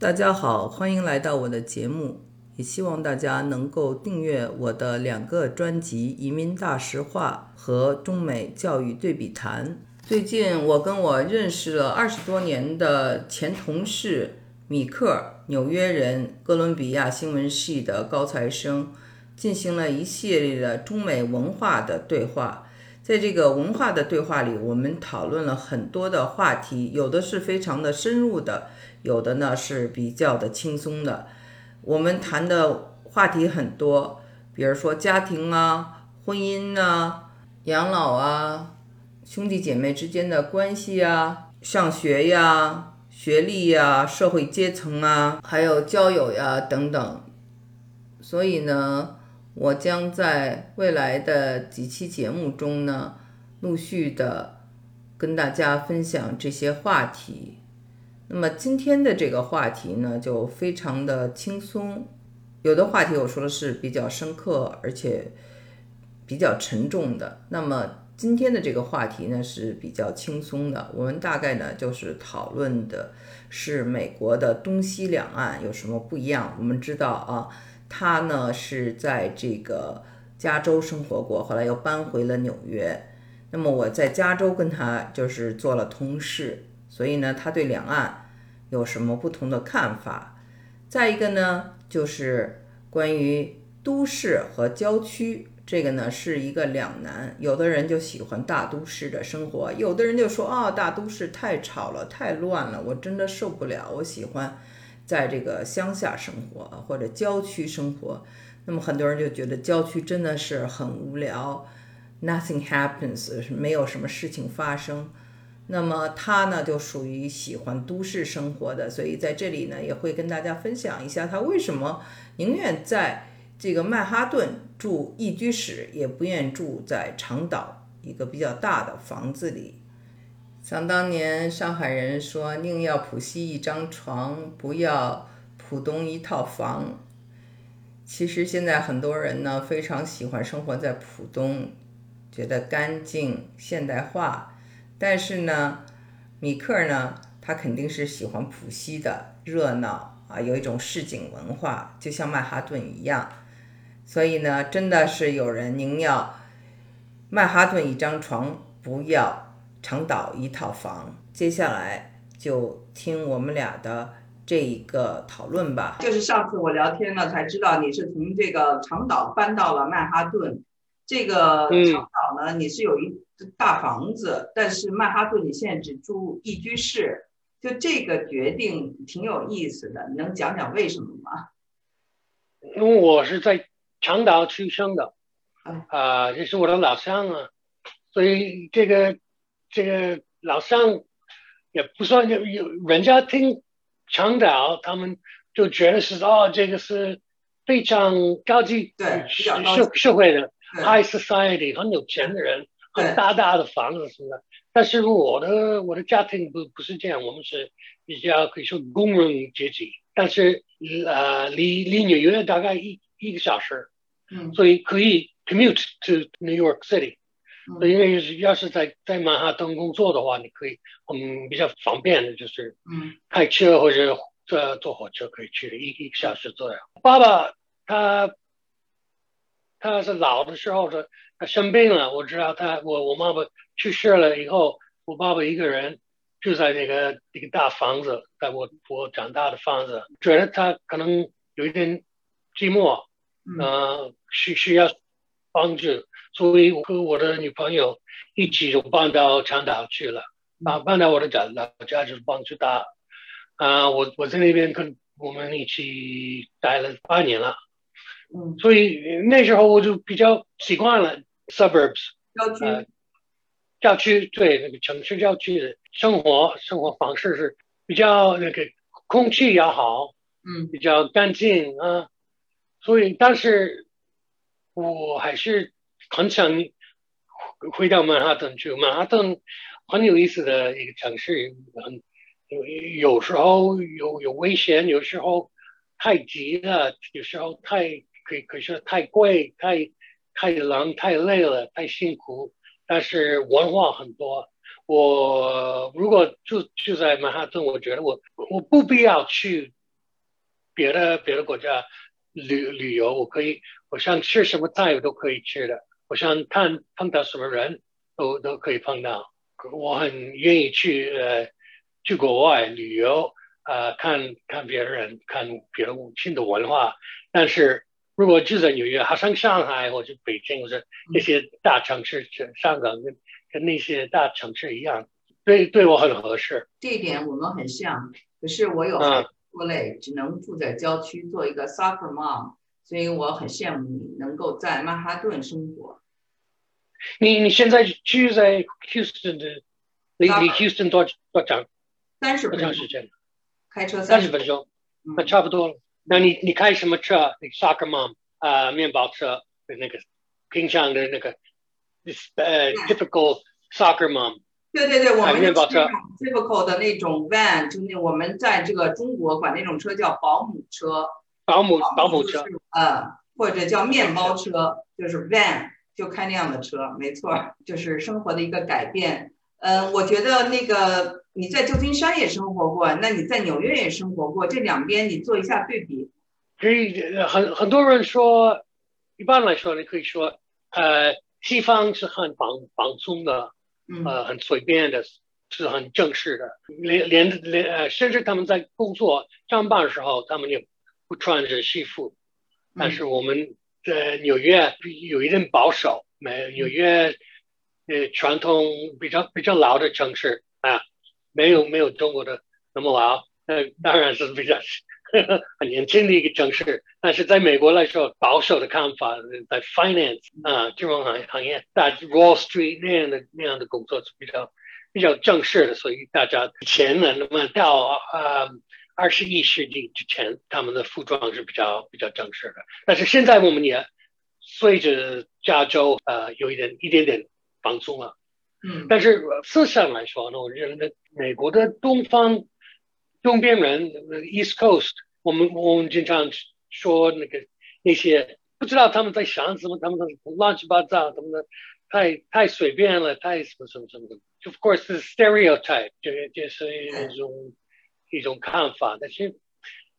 大家好，欢迎来到我的节目，也希望大家能够订阅我的两个专辑《移民大实话》和《中美教育对比谈》。最近，我跟我认识了二十多年的前同事米克，纽约人，哥伦比亚新闻系的高材生，进行了一系列的中美文化的对话。在这个文化的对话里，我们讨论了很多的话题，有的是非常的深入的，有的呢是比较的轻松的。我们谈的话题很多，比如说家庭啊、婚姻啊、养老啊、兄弟姐妹之间的关系啊、上学呀、学历呀、社会阶层啊，还有交友呀等等。所以呢。我将在未来的几期节目中呢，陆续的跟大家分享这些话题。那么今天的这个话题呢，就非常的轻松。有的话题我说的是比较深刻，而且比较沉重的。那么今天的这个话题呢是比较轻松的。我们大概呢就是讨论的是美国的东西两岸有什么不一样。我们知道啊。他呢是在这个加州生活过，后来又搬回了纽约。那么我在加州跟他就是做了同事，所以呢，他对两岸有什么不同的看法？再一个呢，就是关于都市和郊区，这个呢是一个两难。有的人就喜欢大都市的生活，有的人就说啊，大都市太吵了，太乱了，我真的受不了，我喜欢。在这个乡下生活或者郊区生活，那么很多人就觉得郊区真的是很无聊，nothing happens，没有什么事情发生。那么他呢就属于喜欢都市生活的，所以在这里呢也会跟大家分享一下他为什么宁愿在这个曼哈顿住一居室，也不愿住在长岛一个比较大的房子里。想当年，上海人说宁要浦西一张床，不要浦东一套房。其实现在很多人呢非常喜欢生活在浦东，觉得干净现代化。但是呢，米克呢，他肯定是喜欢浦西的热闹啊，有一种市井文化，就像曼哈顿一样。所以呢，真的是有人宁要曼哈顿一张床，不要。长岛一套房，接下来就听我们俩的这一个讨论吧。就是上次我聊天了，才知道你是从这个长岛搬到了曼哈顿。这个长岛呢，你是有一大房子，但是曼哈顿你现在只住一居室。就这个决定挺有意思的，你能讲讲为什么吗？因为我是在长岛出生的，啊，这是我的老乡啊，所以这个。这个老乡也不算有有，人家听长岛，他们就觉得是哦，这个是非常高级社社会的 high society，很有钱的人，很大大的房子什么的。但是我的我的家庭不不是这样，我们是比较可以说工人阶级，但是呃离离纽约大概一一个小时，嗯，所以可以 commute to New York City。因为要是在在曼哈顿工作的话，你可以嗯比较方便的，就是嗯开车或者坐坐火车可以去一一个小时左右。爸爸他他是老的时候的，他生病了，我知道他我我妈妈去世了以后，我爸爸一个人住在那个一个大房子，在我我长大的房子，觉得他可能有一点寂寞，嗯，需需要帮助。所以我和我的女朋友一起就搬到长岛去了，啊，搬到我的家老家就是帮助他，啊，我我在那边跟我们一起待了八年了，嗯，所以那时候我就比较习惯了 suburbs 郊区，郊区对那个城市郊区的生活生活方式是比较那个空气要好，嗯，比较干净啊，所以但是我还是。很想回到曼哈顿去。曼哈顿很有意思的一个城市，很有有时候有有危险，有时候太急了，有时候太可可是太贵，太太冷，太累了，太辛苦。但是文化很多。我如果住住在曼哈顿，我觉得我我不必要去别的别的国家旅旅游，我可以，我想吃什么菜我都可以吃的，我想看碰到什么人都都可以碰到，我很愿意去呃去国外旅游，呃看看别人，看别的新的文化。但是如果住在纽约，好像上海或者北京或者那些大城市，香港跟跟那些大城市一样，对对我很合适。这一点我们很像，可是我有孩子拖累，只能住在郊区做一个 soccer mom，所以我很羡慕你能够在曼哈顿生活。你你现在住在 Houston 的，离离 Houston 多多长？三十多长时间？开车三十分钟，那差不多了。那你你开什么车？那 soccer mom 啊，面包车的那个平常的那个呃 typical soccer mom。对对对，我们面包车 typical 的那种 van，就那我们在这个中国管那种车叫保姆车，保姆保姆车，呃，或者叫面包车，就是 van，就开那样的车，没错，就是生活的一个改变。嗯，我觉得那个你在旧金山也生活过，那你在纽约也生活过，这两边你做一下对比。可以，很很多人说，一般来说你可以说，呃，西方是很放放松的。呃，很随便的，是很正式的，连连连呃，甚至他们在工作上班的时候，他们也不穿着西服。但是我们在纽约有一点保守，没纽约呃传统比较比较老的城市啊，没有没有中国的那么老，呃，当然是比较。很年轻的一个城市，但是在美国来说，保守的看法在 finance 啊金融行行业，在 Wall Street 那样的那样的工作是比较比较正式的，所以大家以前呢，那么到呃二十一世纪之前，他们的服装是比较比较正式的。但是现在我们也随着加州呃有一点一点点放松了，嗯，但是思想来说呢，我觉得美国的东方。东边人，East Coast，我们我们经常说那个那些不知道他们在想什么，他们乱七八糟，他们的太太随便了，太什么什么什么的。Of course, stereotype，就是就是一种一种看法。但是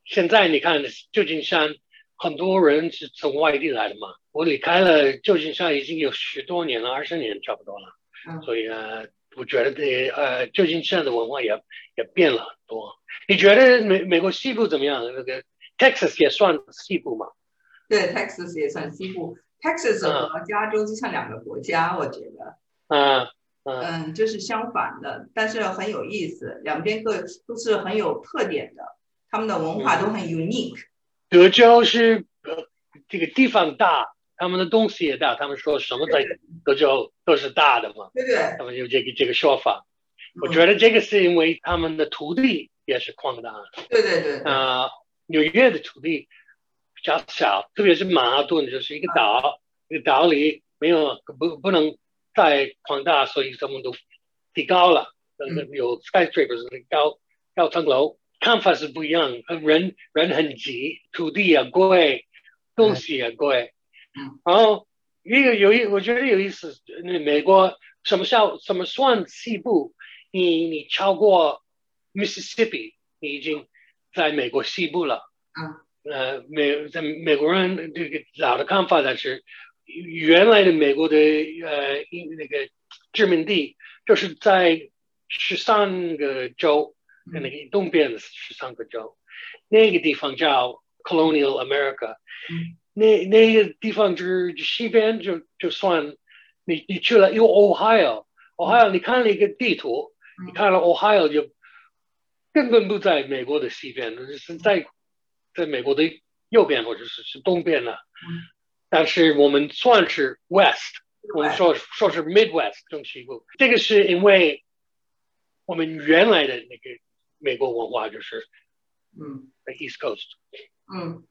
现在你看旧金山，很多人是从外地来的嘛。我离开了旧金山已经有十多年了，二十年差不多了。所以呢。我觉得这呃，旧金山的文化也也变了很多。你觉得美美国西部怎么样？那个 Texas 也算西部嘛？对，Texas 也算西部。Texas 和加州就像两个国家，我觉得。嗯嗯，这是相反的，但是很有意思，两边各都是很有特点的，他们的文化都很 unique。德州是呃这个地方大。他们的东西也大，他们说什么在德州都是大的嘛，对对，他们有这个这个说法。我觉得这个是因为他们的土地也是矿大，对对对。啊，纽约的土地比较小，特别是曼哈顿就是一个岛，一个岛里没有不不能再宽大，所以他们都提高了，有 skyscrapers 高高层楼，看法是不一样，人人很急，土地也贵，东西也贵。然后一个有一，我觉得有意思。那美国什么叫什么算西部？你你超过 Mississippi，你已经在美国西部了。嗯。呃，美在美国人这个老的看法，但是原来的美国的呃那个殖民地，就是在十三个州，那个东边的十三个州，那个地方叫 Colonial America。嗯。那那个地方就是西边，就就算你你去了，有 Ohio，Ohio，你看了一个地图，你看了 Ohio 就根本不在美国的西边，就是在在美国的右边或者是是东边了。但是我们算是 West，我们说说是 Midwest 中西部，这个是因为我们原来的那个美国文化就是嗯，East Coast，嗯。